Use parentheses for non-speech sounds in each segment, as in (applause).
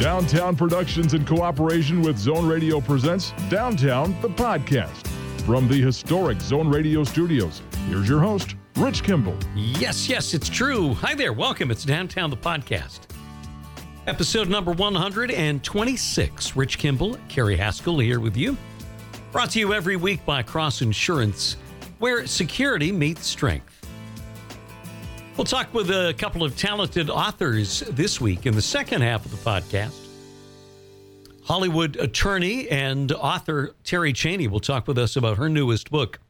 Downtown Productions in cooperation with Zone Radio presents Downtown the Podcast. From the historic Zone Radio studios, here's your host, Rich Kimball. Yes, yes, it's true. Hi there. Welcome. It's Downtown the Podcast. Episode number 126. Rich Kimball, Carrie Haskell here with you. Brought to you every week by Cross Insurance, where security meets strength. We'll talk with a couple of talented authors this week in the second half of the podcast. Hollywood attorney and author Terri Cheney will talk with us about her newest book,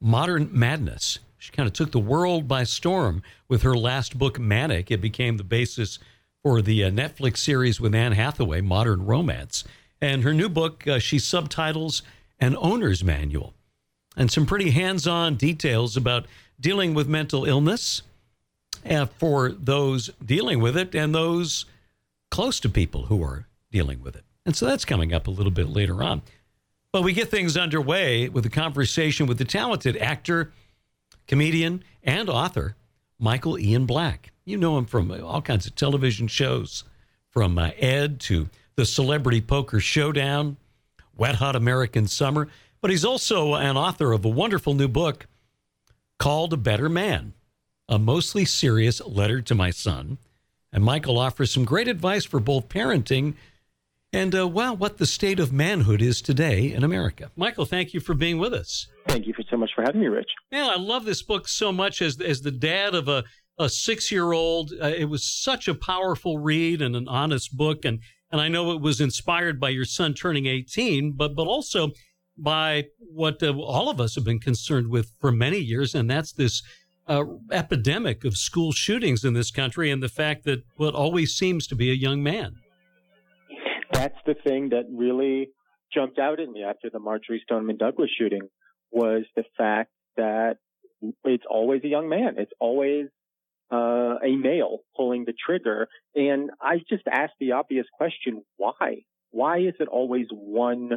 Modern Madness. She kind of took the world by storm with her last book, Manic. It became the basis for the uh, Netflix series with Anne Hathaway, Modern Romance. And her new book, uh, she subtitles An Owner's Manual and some pretty hands on details about dealing with mental illness for those dealing with it and those close to people who are dealing with it. And so that's coming up a little bit later on. But we get things underway with a conversation with the talented actor, comedian, and author, Michael Ian Black. You know him from all kinds of television shows, from uh, Ed to the Celebrity Poker Showdown, Wet Hot American Summer. But he's also an author of a wonderful new book called A Better Man a mostly serious letter to my son. And Michael offers some great advice for both parenting and, uh, well, what the state of manhood is today in America. Michael, thank you for being with us. Thank you for so much for having me, Rich. Man, I love this book so much as, as the dad of a, a six year old. Uh, it was such a powerful read and an honest book. And, and I know it was inspired by your son turning 18, but, but also by what uh, all of us have been concerned with for many years, and that's this uh, epidemic of school shootings in this country and the fact that what always seems to be a young man. That's the thing that really jumped out at me after the Marjory Stoneman Douglas shooting was the fact that it's always a young man. It's always uh, a male pulling the trigger. And I just asked the obvious question, why? Why is it always one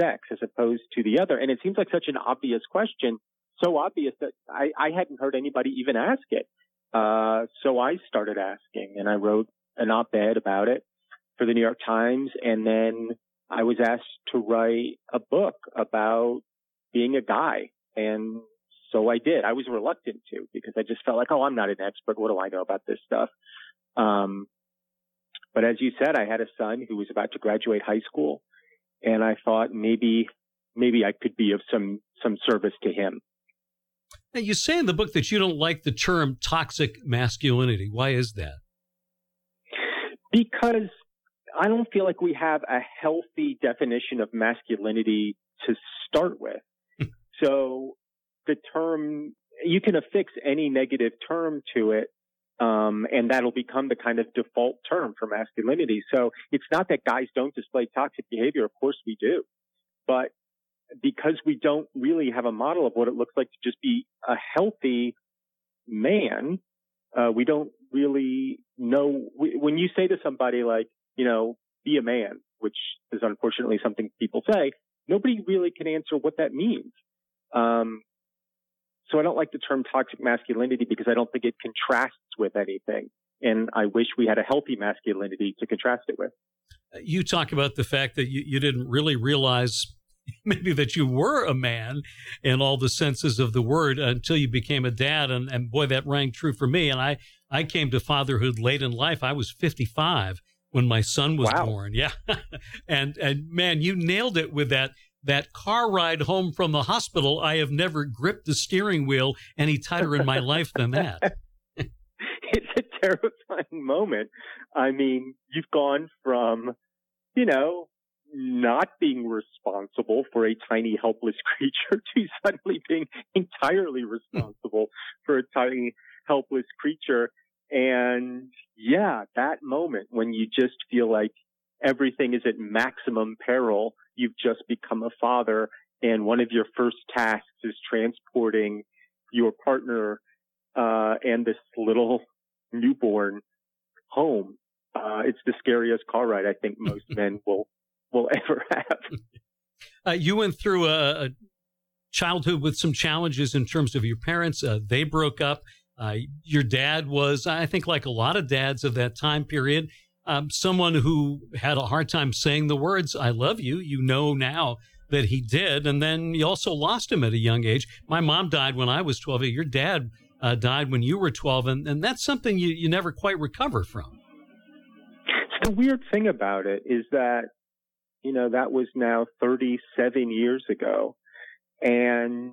sex as opposed to the other? And it seems like such an obvious question, so obvious that I, I hadn't heard anybody even ask it. Uh, so I started asking and I wrote an op-ed about it for the New York Times. And then I was asked to write a book about being a guy. And so I did. I was reluctant to because I just felt like, oh, I'm not an expert. What do I know about this stuff? Um, but as you said, I had a son who was about to graduate high school and I thought maybe, maybe I could be of some, some service to him. Now, you say in the book that you don't like the term toxic masculinity. Why is that? Because I don't feel like we have a healthy definition of masculinity to start with. so the term, you can affix any negative term to it. Um, and that'll become the kind of default term for masculinity. So it's not that guys don't display toxic behavior. Of course we do. But because we don't really have a model of what it looks like to just be a healthy man, uh, we don't really know. We, when you say to somebody like, you know, be a man, which is unfortunately something people say, nobody really can answer what that means. Um, so I don't like the term toxic masculinity because I don't think it contrasts with anything. And I wish we had a healthy masculinity to contrast it with. You talk about the fact that you, you didn't really realize (laughs) maybe that you were a man in all the senses of the word until you became a dad. And, and boy, that rang true for me. And I, I came to fatherhood late in life. I was 55 when my son was wow. born. Yeah. (laughs) and, and man, you nailed it with that, that car ride home from the hospital. I have never gripped the steering wheel any tighter in my life than that. (laughs) it's a terrifying moment. I mean, you've gone from, you know, not being responsible for a tiny helpless (laughs) creature to suddenly being entirely responsible for a tiny helpless creature. And yeah, that moment when you just feel like everything is at maximum peril, you've just become a father and one of your first tasks is transporting your partner, uh, and this little newborn home. Uh, it's the scariest car ride I think most (laughs) men will will ever (laughs) have. Uh, you went through a, a, childhood with some challenges in terms of your parents. Uh, they broke up. Uh, your dad was, I think, like a lot of dads of that time period, um, someone who had a hard time saying the words "I love you." You know now that he did, and then you also lost him at a young age. My mom died when I was twelve. Your dad uh, died when you were twelve, and, and that's something you, you never quite recover from. The weird thing about it is that you know that was now thirty-seven years ago, and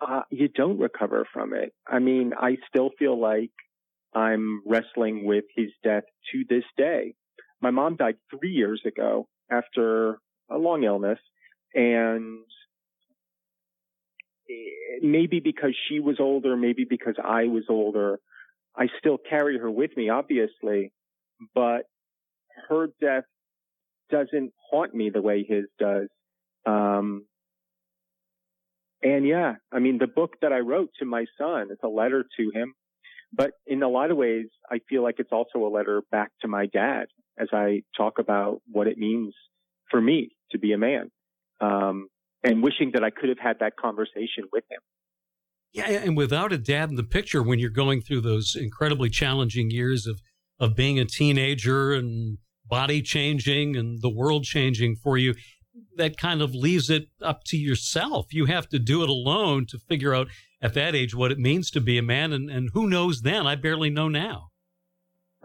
uh, you don't recover from it. I mean, I still feel like I'm wrestling with his death to this day. My mom died three years ago after a long illness and maybe because she was older, maybe because I was older, I still carry her with me, obviously, but her death doesn't haunt me the way his does. Um, and yeah, I mean, the book that I wrote to my son, it's a letter to him. But in a lot of ways, I feel like it's also a letter back to my dad as I talk about what it means for me to be a man. Um, and wishing that I could have had that conversation with him. Yeah, and without a dad in the picture, when you're going through those incredibly challenging years of of being a teenager and body changing and the world changing for you, that kind of leaves it up to yourself. You have to do it alone to figure out at that age what it means to be a man. And, and who knows then? I barely know now.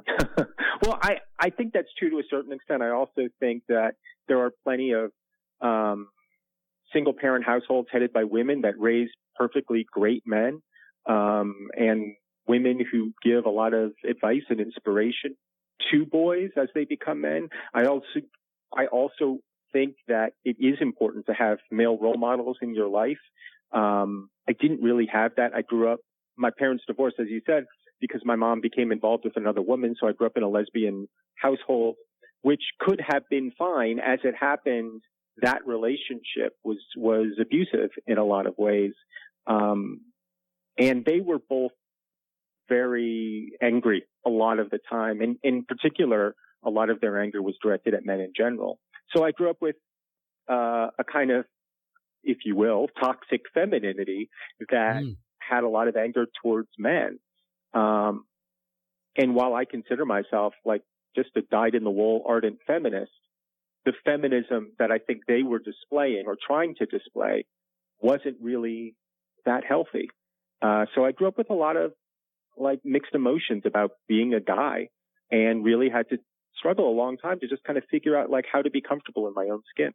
(laughs) well, I, I think that's true to a certain extent. I also think that there are plenty of um, single parent households headed by women that raise perfectly great men um, and women who give a lot of advice and inspiration to boys as they become men. I also I also think that it is important to have male role models in your life. Um, I didn't really have that. I grew up, my parents divorced, as you said, because my mom became involved with another woman. So I grew up in a lesbian household, which could have been fine. As it happened, that relationship was, was abusive in a lot of ways. Um, and they were both very angry a lot of the time. And in particular, a lot of their anger was directed at men in general. So I grew up with uh, a kind of, if you will, toxic femininity that mm. had a lot of anger towards men. Um, and while I consider myself like just a dyed in the wool ardent feminist, the feminism that I think they were displaying or trying to display wasn't really that healthy. Uh, so I grew up with a lot of like mixed emotions about being a guy and really had to struggle a long time to just kind of figure out like how to be comfortable in my own skin.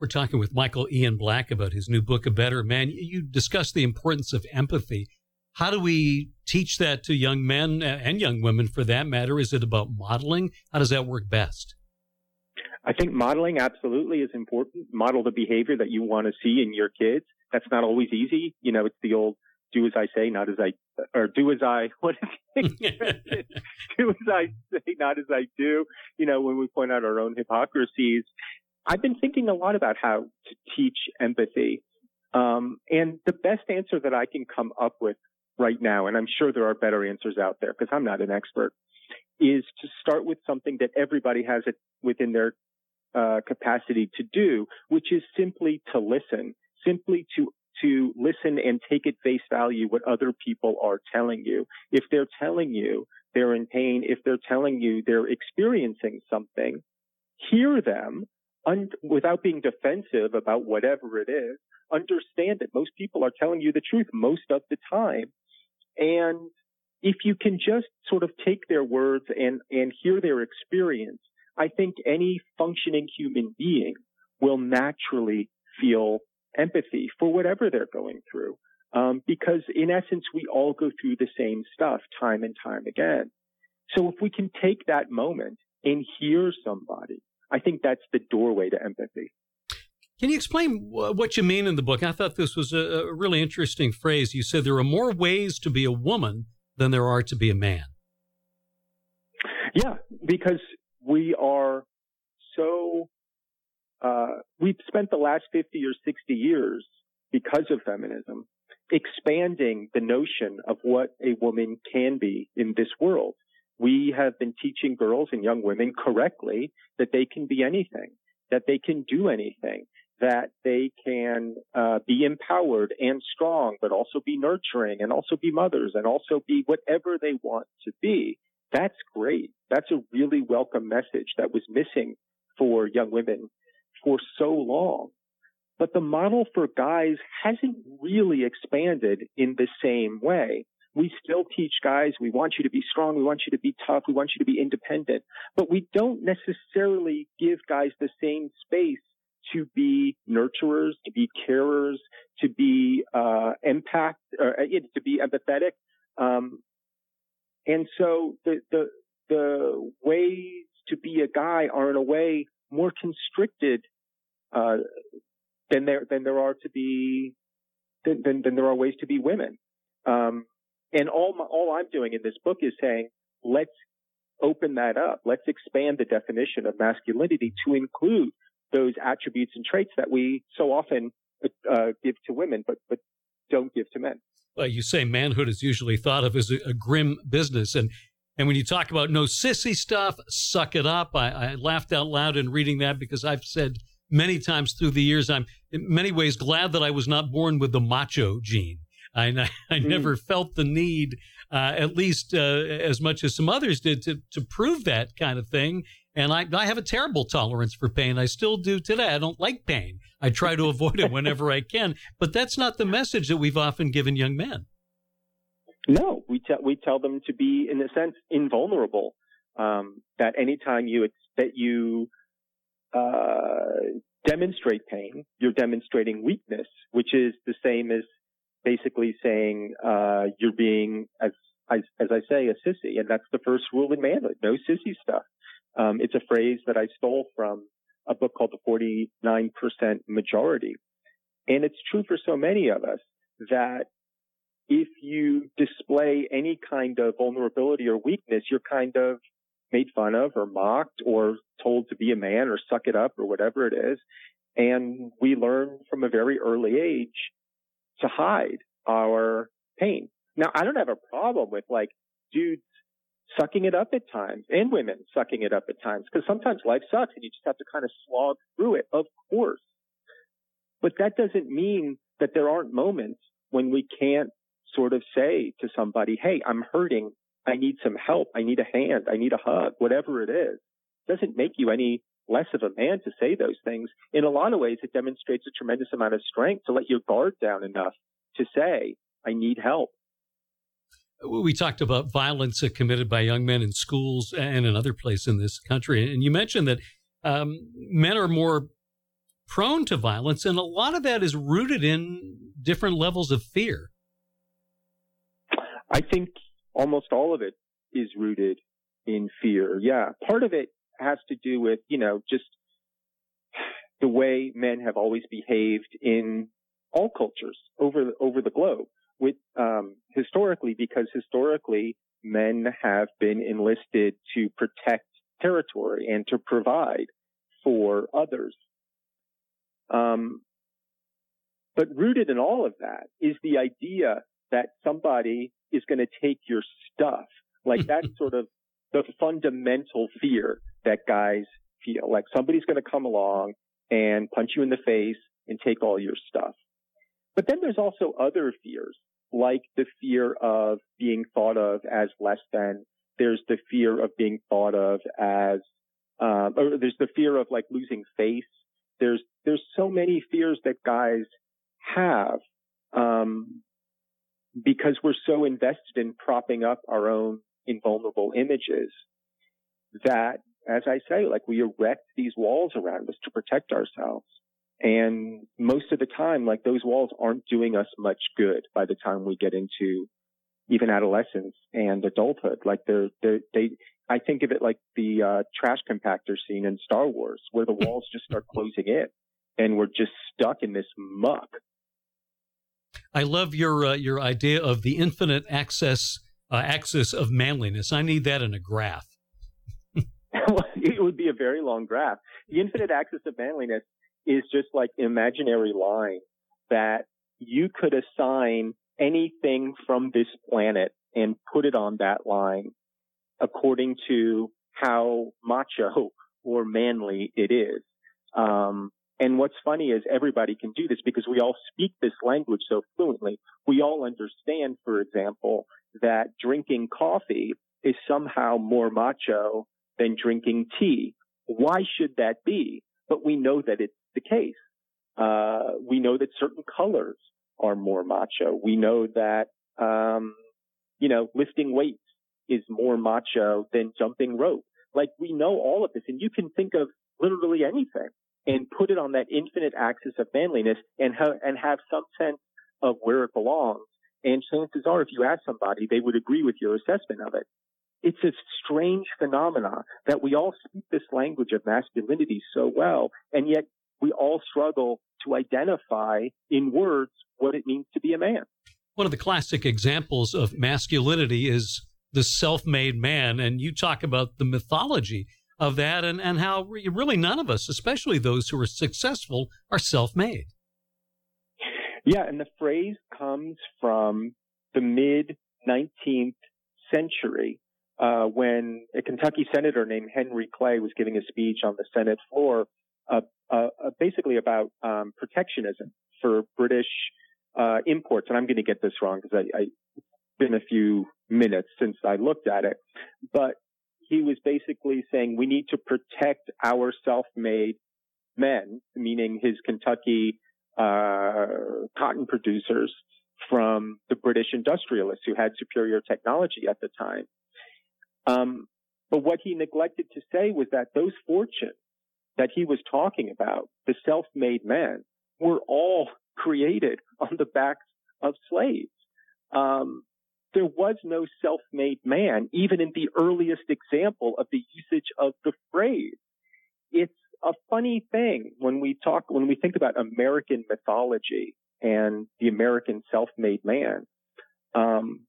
We're talking with Michael Ian Black about his new book, A Better Man. You discussed the importance of empathy. How do we teach that to young men uh, and young women for that matter? Is it about modeling? How does that work best? I think modeling absolutely is important. Model the behavior that you want to see in your kids. That's not always easy. You know, it's the old do as I say, not as I, or do as I, (laughs) what is it? (laughs) do as I say, not as I do. You know, when we point out our own hypocrisies, I've been thinking a lot about how to teach empathy. Um, and the best answer that I can come up with right now, and I'm sure there are better answers out there because I'm not an expert, is to start with something that everybody has it within their uh, capacity to do, which is simply to listen, simply to to listen and take at face value what other people are telling you. If they're telling you they're in pain, if they're telling you they're experiencing something, hear them un- without being defensive about whatever it is. Understand that most people are telling you the truth most of the time. And if you can just sort of take their words and, and hear their experience, I think any functioning human being will naturally feel empathy for whatever they're going through. Um, because in essence, we all go through the same stuff time and time again. So if we can take that moment and hear somebody, I think that's the doorway to empathy. Can you explain what you mean in the book? I thought this was a really interesting phrase. You said there are more ways to be a woman than there are to be a man. Yeah, because we are so uh, we've spent the last 50 or 60 years because of feminism expanding the notion of what a woman can be in this world. We have been teaching girls and young women correctly that they can be anything, that they can do anything, that they can uh, be empowered and strong, but also be nurturing and also be mothers and also be whatever they want to be. That's great. That's a really welcome message that was missing for young women for so long. But the model for guys hasn't really expanded in the same way. We still teach guys, we want you to be strong, we want you to be tough, we want you to be independent, but we don't necessarily give guys the same space to be nurturers, to be carers, to be uh, impact, or, uh, to be empathetic. Um, and so the, the the ways to be a guy are in a way more constricted uh, than there than there are to be than, than, than there are ways to be women. Um, and all my, all I'm doing in this book is saying, let's open that up. Let's expand the definition of masculinity to include those attributes and traits that we so often uh, give to women, but but don't give to men. Well, you say manhood is usually thought of as a, a grim business, and and when you talk about no sissy stuff, suck it up. I, I laughed out loud in reading that because I've said many times through the years, I'm in many ways glad that I was not born with the macho gene. I, (laughs) I mm. never felt the need, uh, at least uh, as much as some others did, to, to prove that kind of thing. And I, I have a terrible tolerance for pain. I still do today. I don't like pain. I try to avoid it whenever I can. But that's not the message that we've often given young men. No, we tell we tell them to be, in a sense, invulnerable. Um, that anytime you that you uh, demonstrate pain, you're demonstrating weakness, which is the same as basically saying uh, you're being, as, as, as I say, a sissy, and that's the first rule in manhood: no sissy stuff. Um, it's a phrase that I stole from a book called The 49% Majority, and it's true for so many of us that if you display any kind of vulnerability or weakness, you're kind of made fun of or mocked or told to be a man or suck it up or whatever it is. And we learn from a very early age to hide our pain. Now, I don't have a problem with like dudes sucking it up at times and women sucking it up at times because sometimes life sucks and you just have to kind of slog through it, of course. But that doesn't mean that there aren't moments when we can't sort of say to somebody, Hey, I'm hurting. I need some help. I need a hand. I need a hug, whatever it is. It doesn't make you any less of a man to say those things. In a lot of ways, it demonstrates a tremendous amount of strength to let your guard down enough to say, I need help. We talked about violence committed by young men in schools and in other places in this country. And you mentioned that um, men are more prone to violence, and a lot of that is rooted in different levels of fear. I think almost all of it is rooted in fear. Yeah. Part of it has to do with, you know, just the way men have always behaved in all cultures over over the globe. With um, historically, because historically men have been enlisted to protect territory and to provide for others. Um, but rooted in all of that is the idea that somebody is going to take your stuff. Like that's (laughs) sort of the fundamental fear that guys feel. Like somebody's going to come along and punch you in the face and take all your stuff. But then there's also other fears, like the fear of being thought of as less than. There's the fear of being thought of as, um, or there's the fear of like losing face. There's there's so many fears that guys have um, because we're so invested in propping up our own invulnerable images that, as I say, like we erect these walls around us to protect ourselves. And most of the time, like those walls aren't doing us much good by the time we get into even adolescence and adulthood. Like they're, they're they, I think of it like the uh, trash compactor scene in Star Wars, where the (laughs) walls just start closing in, and we're just stuck in this muck I love your uh, your idea of the infinite access uh, axis of manliness. I need that in a graph. (laughs) (laughs) it would be a very long graph. The infinite axis of manliness is just like imaginary line that you could assign anything from this planet and put it on that line according to how macho or manly it is. Um, and what's funny is everybody can do this because we all speak this language so fluently. We all understand, for example, that drinking coffee is somehow more macho than drinking tea. Why should that be? But we know that it's the case. Uh, we know that certain colors are more macho. We know that, um, you know, lifting weights is more macho than jumping rope. Like we know all of this and you can think of literally anything and put it on that infinite axis of manliness and, ha- and have some sense of where it belongs. And chances are, if you ask somebody, they would agree with your assessment of it. It's a strange phenomenon that we all speak this language of masculinity so well, and yet we all struggle to identify in words what it means to be a man. One of the classic examples of masculinity is the self made man. And you talk about the mythology of that and, and how really none of us, especially those who are successful, are self made. Yeah, and the phrase comes from the mid 19th century uh, when a Kentucky senator named Henry Clay was giving a speech on the Senate floor, uh, uh, basically about um, protectionism for British uh, imports. And I'm going to get this wrong because I, I been a few minutes since I looked at it, but he was basically saying we need to protect our self-made men, meaning his Kentucky uh, cotton producers, from the British industrialists who had superior technology at the time. Um, but what he neglected to say was that those fortunes that he was talking about, the self-made men, were all created on the backs of slaves. Um, there was no self-made man, even in the earliest example of the usage of the phrase. It's a funny thing when we talk, when we think about American mythology and the American self-made man. Um,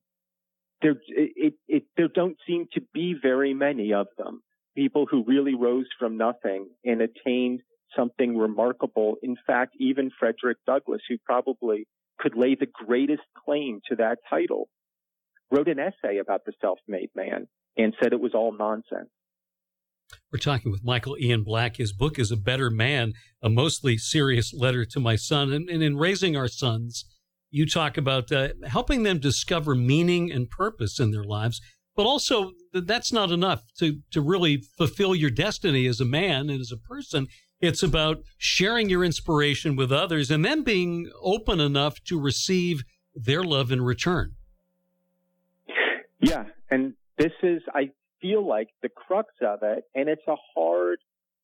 there, it, it, there don't seem to be very many of them. People who really rose from nothing and attained something remarkable. In fact, even Frederick Douglass, who probably could lay the greatest claim to that title, wrote an essay about the self-made man and said it was all nonsense. We're talking with Michael Ian Black. His book is A Better Man, a mostly serious letter to my son. And, and in raising our sons, you talk about uh, helping them discover meaning and purpose in their lives, but also that's not enough to, to really fulfill your destiny as a man and as a person. It's about sharing your inspiration with others and then being open enough to receive their love in return. Yeah. And this is, I feel like, the crux of it. And it's a hard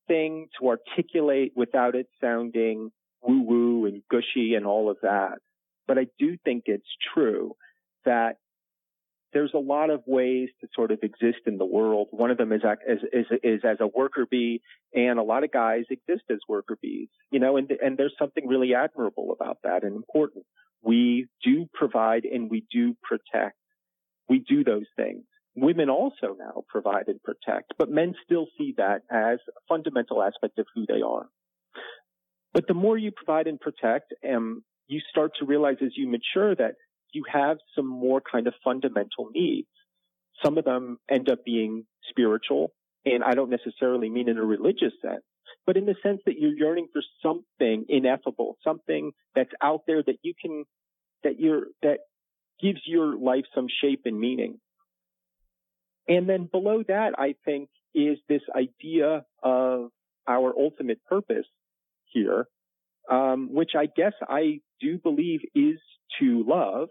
thing to articulate without it sounding woo woo and gushy and all of that. But I do think it's true that there's a lot of ways to sort of exist in the world. One of them is, as, is, is as a worker bee, and a lot of guys exist as worker bees, you know, and, and there's something really admirable about that and important. We do provide and we do protect we do those things. Women also now provide and protect, but men still see that as a fundamental aspect of who they are. But the more you provide and protect, um, you start to realize as you mature that you have some more kind of fundamental needs. Some of them end up being spiritual, and I don't necessarily mean in a religious sense, but in the sense that you're yearning for something ineffable, something that's out there that you can, that you're, that gives your life some shape and meaning. And then below that, I think, is this idea of our ultimate purpose here, um, which I guess I do believe is to love.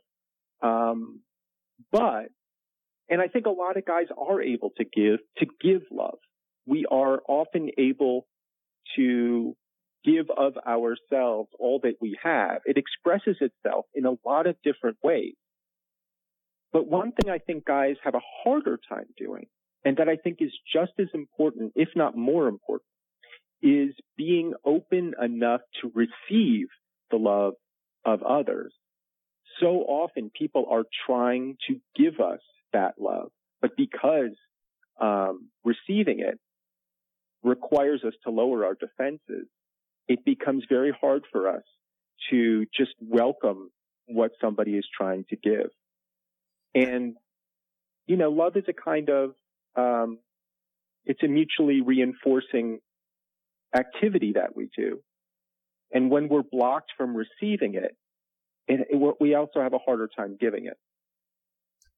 Um, but, and I think a lot of guys are able to give, to give love. We are often able to give of ourselves all that we have. It expresses itself in a lot of different ways. But one thing I think guys have a harder time doing, and that I think is just as important, if not more important, is being open enough to receive the love of others. So often people are trying to give us that love, but because um, receiving it requires us to lower our defenses, it becomes very hard for us to just welcome what somebody is trying to give. And, you know, love is a kind of, um, it's a mutually reinforcing activity that we do. And when we're blocked from receiving it, it, it we also have a harder time giving it.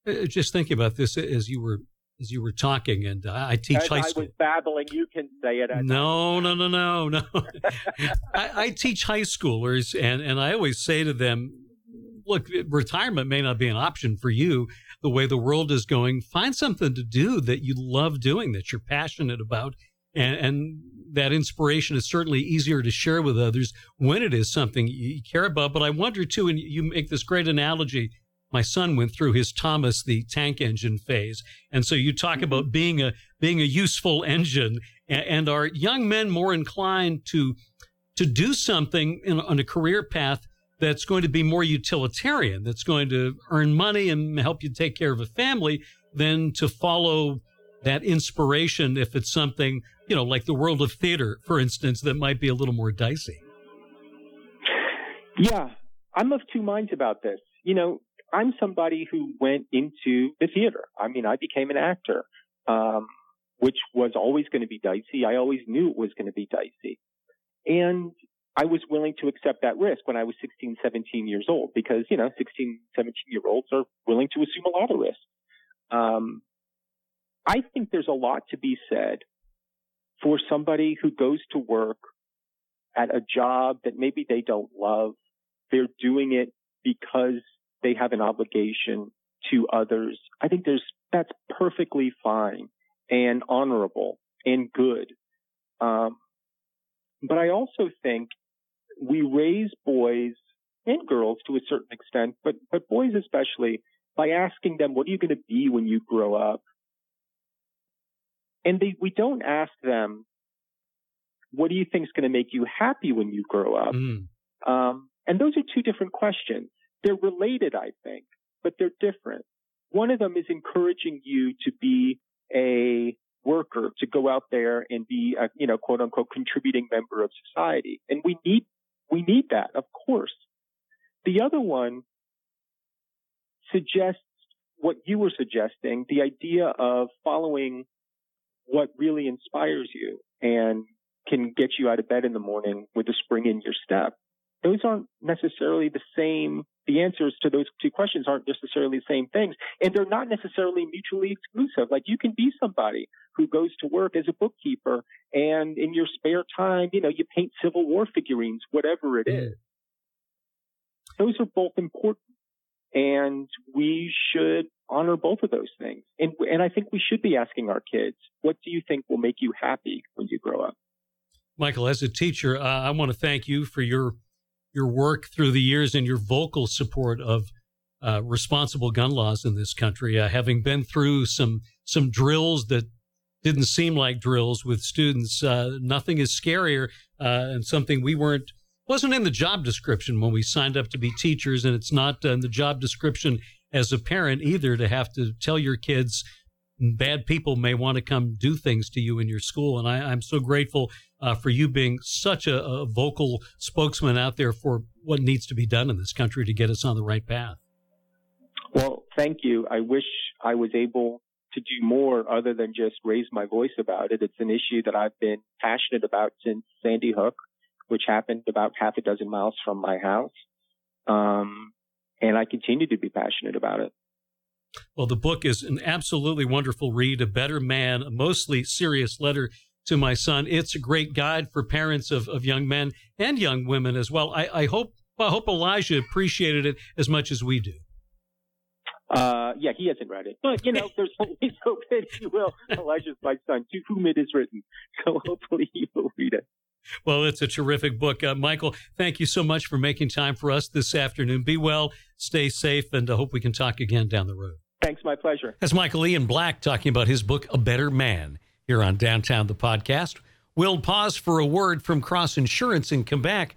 Uh, just thinking about this as you were as you were talking, and uh, I teach As high I school. was babbling, you can say it. No, no, no, no, no. (laughs) I, I teach high schoolers, and, and I always say to them, look, retirement may not be an option for you the way the world is going. Find something to do that you love doing, that you're passionate about. And, and that inspiration is certainly easier to share with others when it is something you care about. But I wonder too, and you make this great analogy. My son went through his Thomas the tank engine phase, and so you talk about mm-hmm. being a being a useful engine, and, and are young men more inclined to to do something in, on a career path that's going to be more utilitarian, that's going to earn money and help you take care of a family, than to follow that inspiration if it's something, you know, like the world of theater, for instance, that might be a little more dicey. Yeah, I'm of two minds about this. You know, I'm somebody who went into the theater. I mean, I became an actor, um, which was always going to be dicey. I always knew it was going to be dicey. And I was willing to accept that risk when I was 16, 17 years old because, you know, 16, 17 year olds are willing to assume a lot of risk. Um, I think there's a lot to be said for somebody who goes to work at a job that maybe they don't love. They're doing it because they have an obligation to others. I think there's, that's perfectly fine and honorable and good. Um, but I also think we raise boys and girls to a certain extent, but, but boys especially by asking them, what are you going to be when you grow up? And they, we don't ask them, what do you think is going to make you happy when you grow up? Mm. Um, and those are two different questions. They're related, I think, but they're different. One of them is encouraging you to be a worker, to go out there and be a, you know, quote unquote, contributing member of society. And we need, we need that, of course. The other one suggests what you were suggesting, the idea of following what really inspires you and can get you out of bed in the morning with a spring in your step. Those aren't necessarily the same. The answers to those two questions aren't necessarily the same things. And they're not necessarily mutually exclusive. Like you can be somebody who goes to work as a bookkeeper and in your spare time, you know, you paint Civil War figurines, whatever it is. Those are both important. And we should honor both of those things. And, and I think we should be asking our kids, what do you think will make you happy when you grow up? Michael, as a teacher, uh, I want to thank you for your your work through the years and your vocal support of uh, responsible gun laws in this country. Uh, having been through some some drills that didn't seem like drills with students, uh, nothing is scarier uh, and something we weren't wasn't in the job description when we signed up to be teachers, and it's not in the job description as a parent either to have to tell your kids bad people may want to come do things to you in your school. And I, am so grateful uh, for you being such a, a, vocal spokesman out there for what needs to be done in this country to get us on the right path. Well, thank you. I wish I was able to do more other than just raise my voice about it. It's an issue that I've been passionate about since Sandy Hook, which happened about half a dozen miles from my house. Um, and I continue to be passionate about it. Well, the book is an absolutely wonderful read, A Better Man, a mostly serious letter to my son. It's a great guide for parents of, of young men and young women as well. I, I hope I hope Elijah appreciated it as much as we do. Uh, yeah, he hasn't read it, but you know, there's always (laughs) hope that he will. Elijah's my son, to whom it is written, so hopefully he will read it. Well, it's a terrific book. Uh, Michael, thank you so much for making time for us this afternoon. Be well, stay safe, and I hope we can talk again down the road. Thanks, my pleasure. That's Michael Ian Black talking about his book, A Better Man, here on Downtown the Podcast. We'll pause for a word from Cross Insurance and come back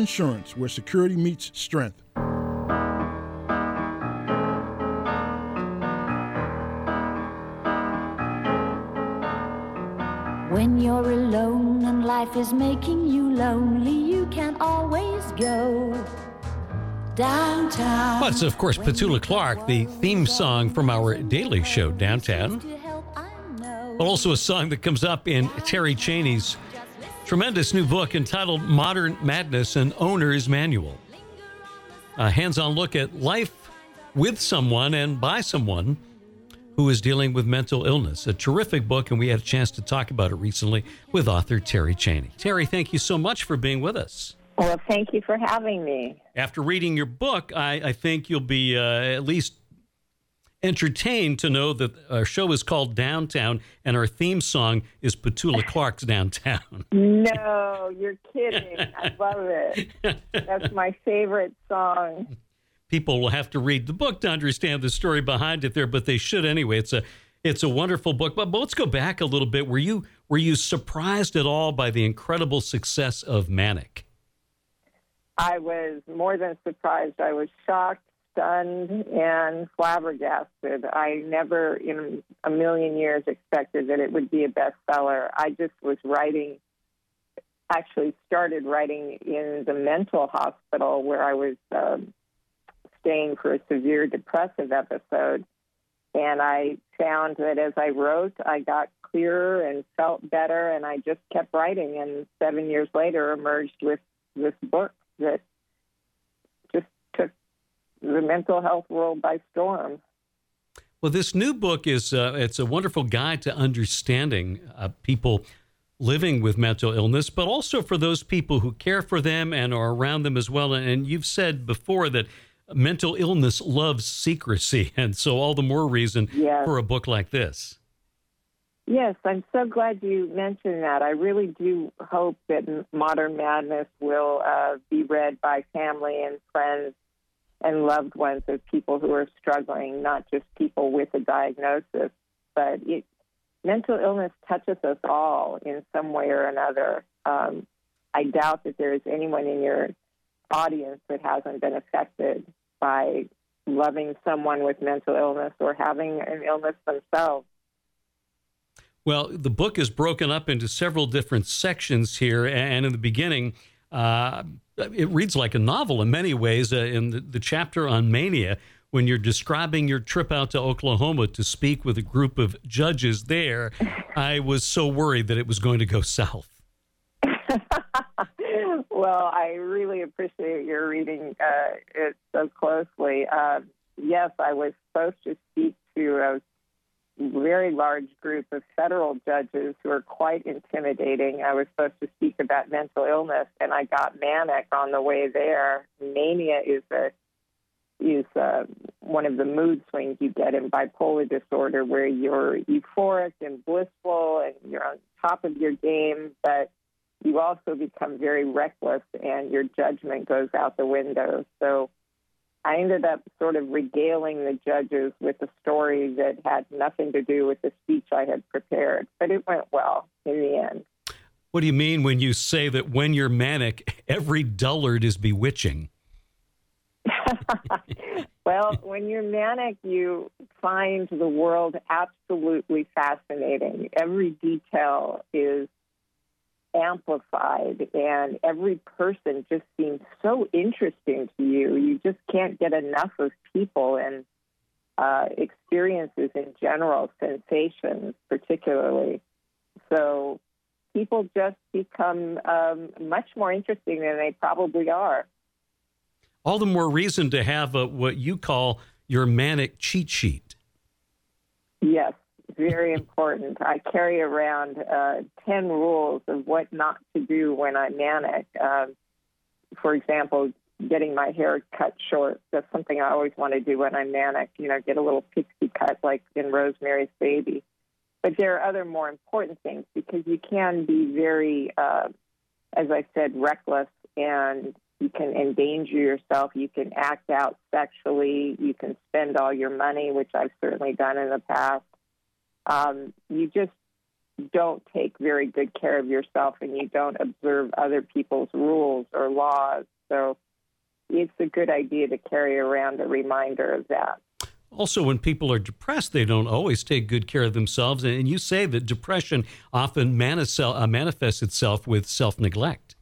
Insurance, where security meets strength. When you're alone and life is making you lonely, you can always go downtown. Well, it's, of course, Petula Clark, the theme song from our daily show, Downtown. But also a song that comes up in Terri Cheney's tremendous new book entitled Modern Madness An Owner's Manual. A hands on look at life with someone and by someone who is dealing with mental illness. A terrific book, and we had a chance to talk about it recently with author Terri Cheney. Terri, thank you so much for being with us. Well, thank you for having me. After reading your book, I, I think you'll be uh, at least entertained to know that our show is called Downtown and our theme song is Petula (laughs) Clark's Downtown. No, you're kidding. I love it. That's my favorite song people will have to read the book to understand the story behind it there, but they should anyway. It's a it's a wonderful book. But, but let's go back a little bit. Were you were you surprised at all by the incredible success of Manic? I was more than surprised. I was shocked, stunned, and flabbergasted. I never in a million years expected that it would be a bestseller. I just was writing actually started writing in the mental hospital where I was um, staying for a severe depressive episode. And I found that as I wrote, I got clearer and felt better, and I just kept writing. And seven years later, emerged with this book that the mental health world by storm. Well, this new book is uh, it's a wonderful guide to understanding uh, people living with mental illness, but also for those people who care for them and are around them as well. And you've said before that mental illness loves secrecy, (laughs) and so all the more reason yes. for a book like this. Yes, I'm so glad you mentioned that. I really do hope that Modern Madness will uh, be read by family and friends and loved ones of people who are struggling, not just people with a diagnosis. But it, mental illness touches us all in some way or another. Um, I doubt that there is anyone in your audience that hasn't been affected by loving someone with mental illness or having an illness themselves. Well, the book is broken up into several different sections here, and in the beginning, uh, it reads like a novel in many ways. Uh, in the, the, chapter on mania, when you're describing your trip out to Oklahoma to speak with a group of judges there, (laughs) I was so worried that it was going to go south. (laughs) well, I really appreciate your reading uh, it so closely. Uh, yes, I was supposed to speak to a very large group of federal judges who are quite intimidating. I was supposed to speak about mental illness, and I got manic on the way there. Mania is a is uh, one of the mood swings you get in bipolar disorder, where you're euphoric and blissful, and you're on top of your game, but you also become very reckless and your judgment goes out the window. So I ended up sort of regaling the judges with a story that had nothing to do with the speech I had prepared, but it went well in the end. What do you mean when you say that when you're manic, every dullard is bewitching? (laughs) well, when you're manic, you find the world absolutely fascinating. Every detail is amplified and every person just seems so interesting to you. You just can't get enough of people and uh, experiences in general, sensations particularly. So people just become um, much more interesting than they probably are. All the more reason to have a, what you call your manic cheat sheet. Yes, very important. I carry around uh, 10 rules of what not to do when I'm manic. Um, for example, getting my hair cut short. That's something I always want to do when I'm manic, you know, get a little pixie cut like in Rosemary's Baby. But there are other more important things because you can be very, uh, as I said, reckless and you can endanger yourself. You can act out sexually. You can spend all your money, which I've certainly done in the past um, you just don't take very good care of yourself and you don't observe other people's rules or laws. So it's a good idea to carry around a reminder of that. also when people are depressed, they don't always take good care of themselves. And you say that depression often uh, manifests itself with self neglect.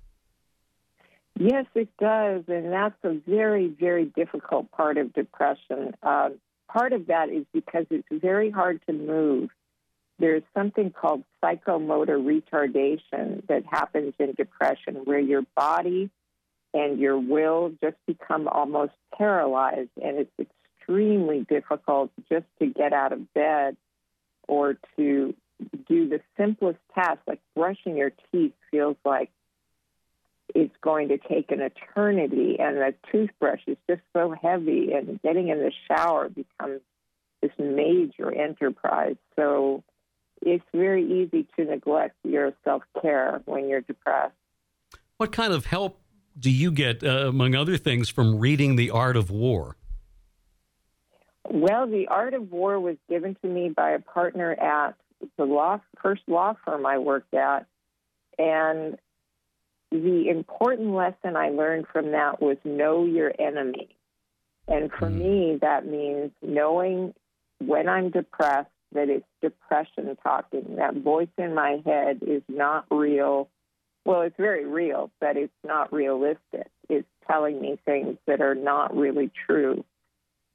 Yes, it does. And that's a very, very difficult part of depression. Uh, part of that is because it's very hard to move. There's something called psychomotor retardation that happens in depression where your body and your will just become almost paralyzed, and it's extremely difficult just to get out of bed or to do the simplest task, like brushing your teeth, feels like it's going to take an eternity, and a toothbrush is just so heavy, and getting in the shower becomes this major enterprise. So it's very easy to neglect your self care when you're depressed. What kind of help do you get, uh, among other things, from reading The Art of War? Well, The Art of War was given to me by a partner at the law, first law firm I worked at. And the important lesson I learned from that was know your enemy. And for mm. me, that means knowing when I'm depressed that it's depression talking. That voice in my head is not real well, it's very real, but it's not realistic. It's telling me things that are not really true.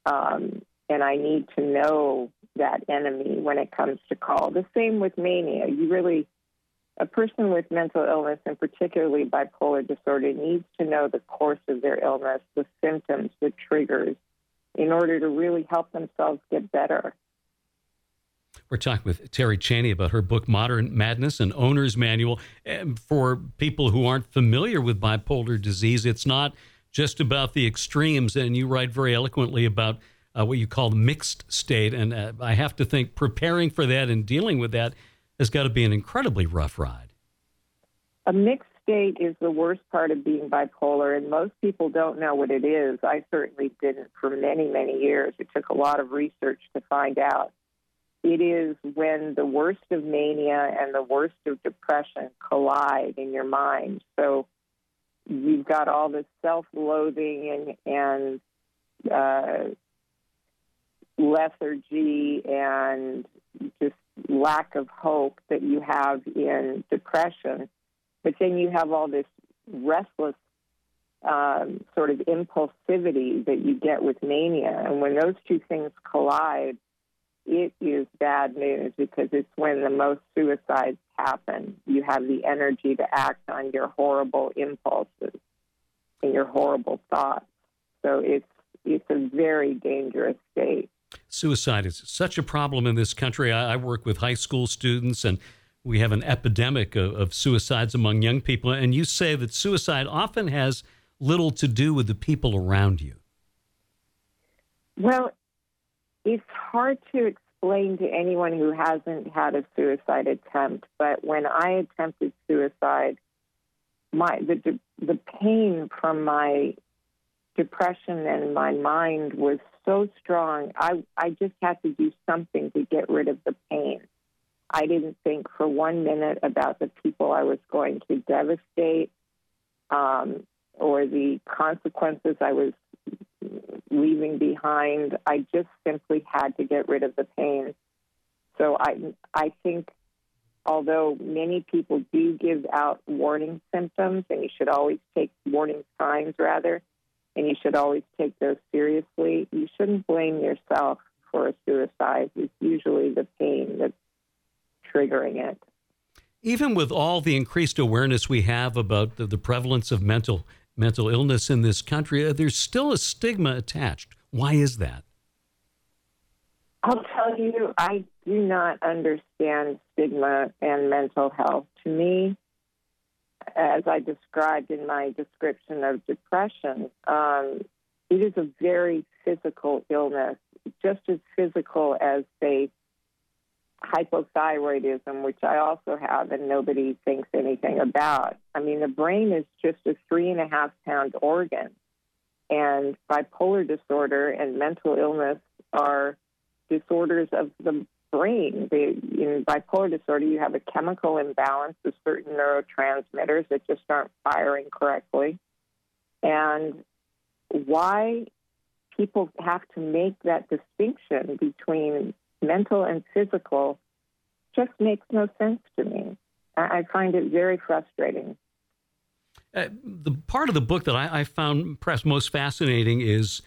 Um, and I need to know that enemy when it comes to call. The same with mania. You really, a person with mental illness and particularly bipolar disorder needs to know the course of their illness, the symptoms, the triggers, in order to really help themselves get better. We're talking with Terri Cheney about her book, Modern Madness, an owner's manual. And for people who aren't familiar with bipolar disease, it's not just about the extremes. And you write very eloquently about uh, what you call the mixed state. And uh, I have to think preparing for that and dealing with that has got to be an incredibly rough ride. A mixed state is the worst part of being bipolar, and most people don't know what it is. I certainly didn't for many, many years. It took a lot of research to find out. It is when the worst of mania and the worst of depression collide in your mind. So you've got all this self-loathing and, and uh, lethargy and just lack of hope that you have in depression. But then you have all this restless um, sort of impulsivity that you get with mania. And when those two things collide, it is bad news because it's when the most suicides happen. You have the energy to act on your horrible impulses and your horrible thoughts. So it's it's a very dangerous state. Suicide is such a problem in this country. I, I work with high school students, and we have an epidemic of, of suicides among young people. And you say that suicide often has little to do with the people around you. Well, it's hard to explain to anyone who hasn't had a suicide attempt, but when I attempted suicide, my the the pain from my depression and my mind was so strong. I I just had to do something to get rid of the pain. I didn't think for one minute about the people I was going to devastate um, or the consequences I was leaving behind. I just simply had to get rid of the pain. So I I think although many people do give out warning symptoms and you should always take warning signs rather and you should always take those seriously, you shouldn't blame yourself for a suicide. It's usually the pain that's triggering it. Even with all the increased awareness we have about the, the prevalence of mental mental illness in this country, uh, there's still a stigma attached. Why is that? I'll tell you, I do not understand stigma and mental health. To me, as I described in my description of depression, um, it is a very physical illness, just as physical as, say, hypothyroidism, which I also have and nobody thinks anything about. I mean, the brain is just a three and a half pound organ, and bipolar disorder and mental illness are disorders of the brain. They, in bipolar disorder, you have a chemical imbalance of certain neurotransmitters that just aren't firing correctly. And why people have to make that distinction between mental and physical just makes no sense to me. I find it very frustrating. Uh, the part of the book that I, I, found perhaps most fascinating is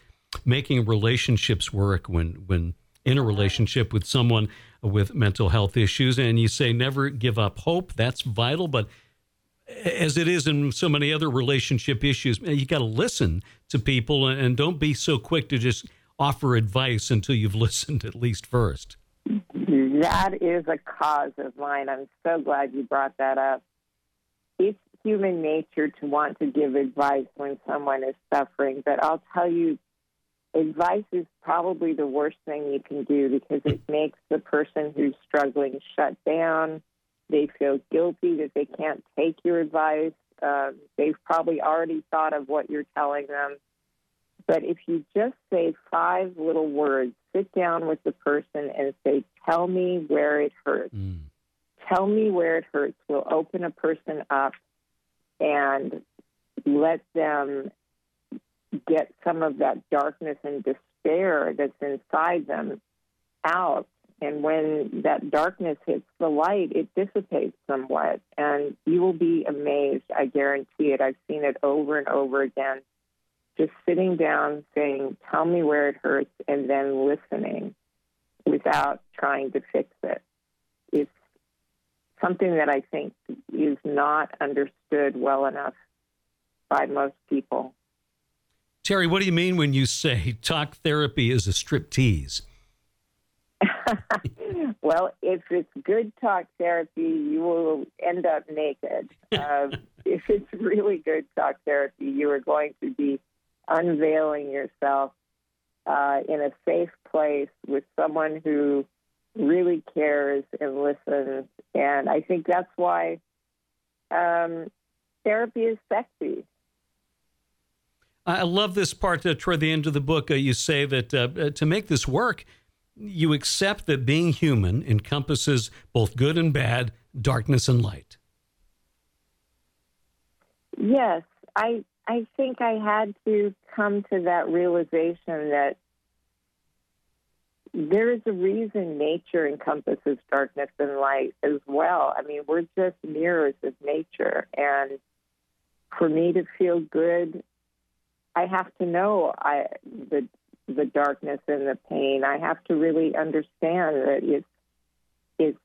making relationships work when when in a relationship with someone with mental health issues. And you say never give up hope. That's vital, but as it is in so many other relationship issues, you got to listen to people and don't be so quick to just offer advice until you've (laughs) listened at least first. That is a cause of mine. I'm so glad you brought that up. It's human nature to want to give advice when someone is suffering, but I'll tell you, advice is probably the worst thing you can do because it makes the person who's struggling shut down. They feel guilty that they can't take your advice. Uh, they've probably already thought of what you're telling them. But if you just say five little words, sit down with the person and say, Tell me where it hurts. Mm. Tell me where it hurts. We'll open a person up and let them get some of that darkness and despair that's inside them out. And when that darkness hits the light, it dissipates somewhat. And you will be amazed. I guarantee it. I've seen it over and over again just sitting down saying, Tell me where it hurts, and then listening without trying to fix it. It's something that I think is not understood well enough by most people. Terri, what do you mean when you say talk therapy is a strip tease? (laughs) well, if it's good talk therapy, you will end up naked. Uh, (laughs) if it's really good talk therapy, you are going to be unveiling yourself uh, in a safe place with someone who really cares and listens. And I think that's why um, therapy is sexy. I love this part uh, toward the end of the book. Uh, you say that uh, uh, to make this work, you accept that being human encompasses both good and bad, darkness and light. Yes, I I think I had to come to that realization that there is a reason nature encompasses darkness and light as well. I mean, we're just mirrors of nature. And for me to feel good, I have to know I, the, the darkness and the pain. I have to really understand that it's,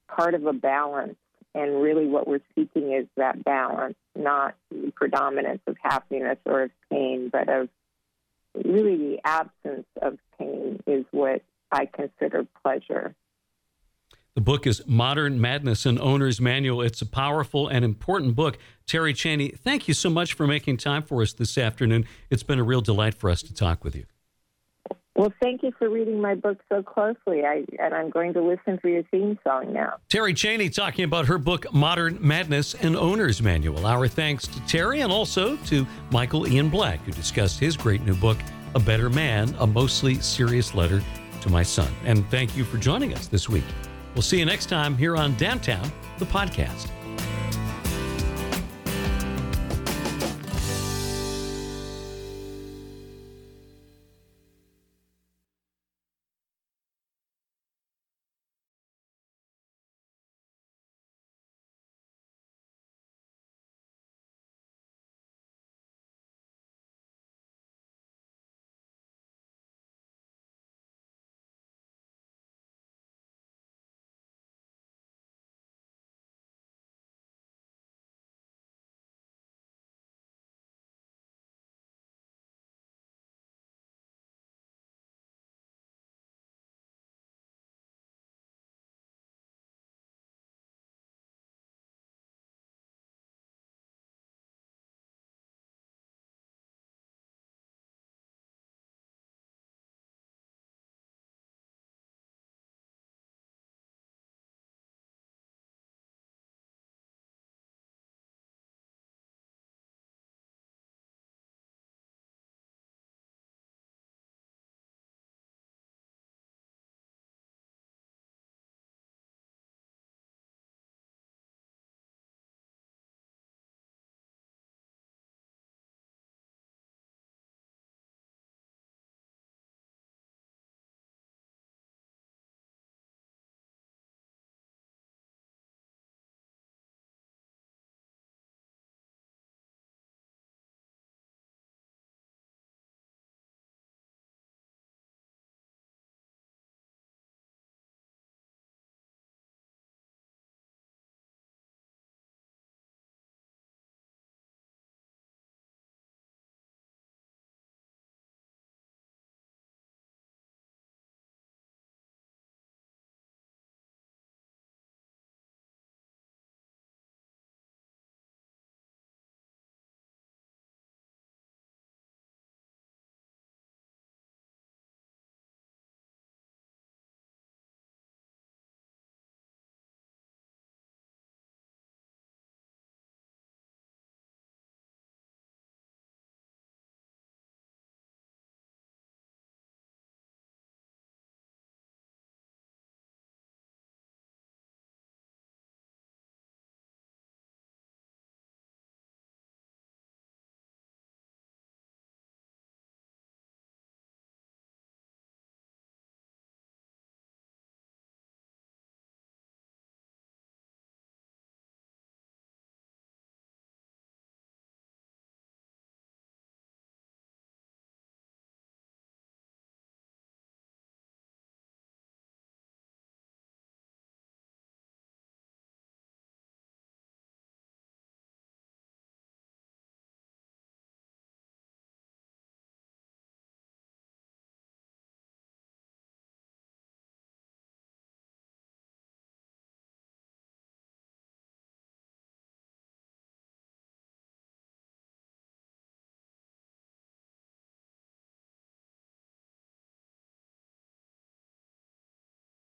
part of a balance and really, what we're seeking is that balance, not the predominance of happiness or of pain, but of really the absence of pain is what I consider pleasure. The book is Modern Madness An Owner's Manual. It's a powerful and important book. Terri Cheney, thank you so much for making time for us this afternoon. It's been a real delight for us to talk with you. Well, thank you for reading my book so closely. I, and I'm going to listen for your theme song now. Terri Cheney talking about her book, Modern Madness An Owner's Manual. Our thanks to Terri and also to Michael Ian Black, who discussed his great new book, A Better Man, a mostly serious letter to my son. And thank you for joining us this week. We'll see you next time here on Downtown, the podcast.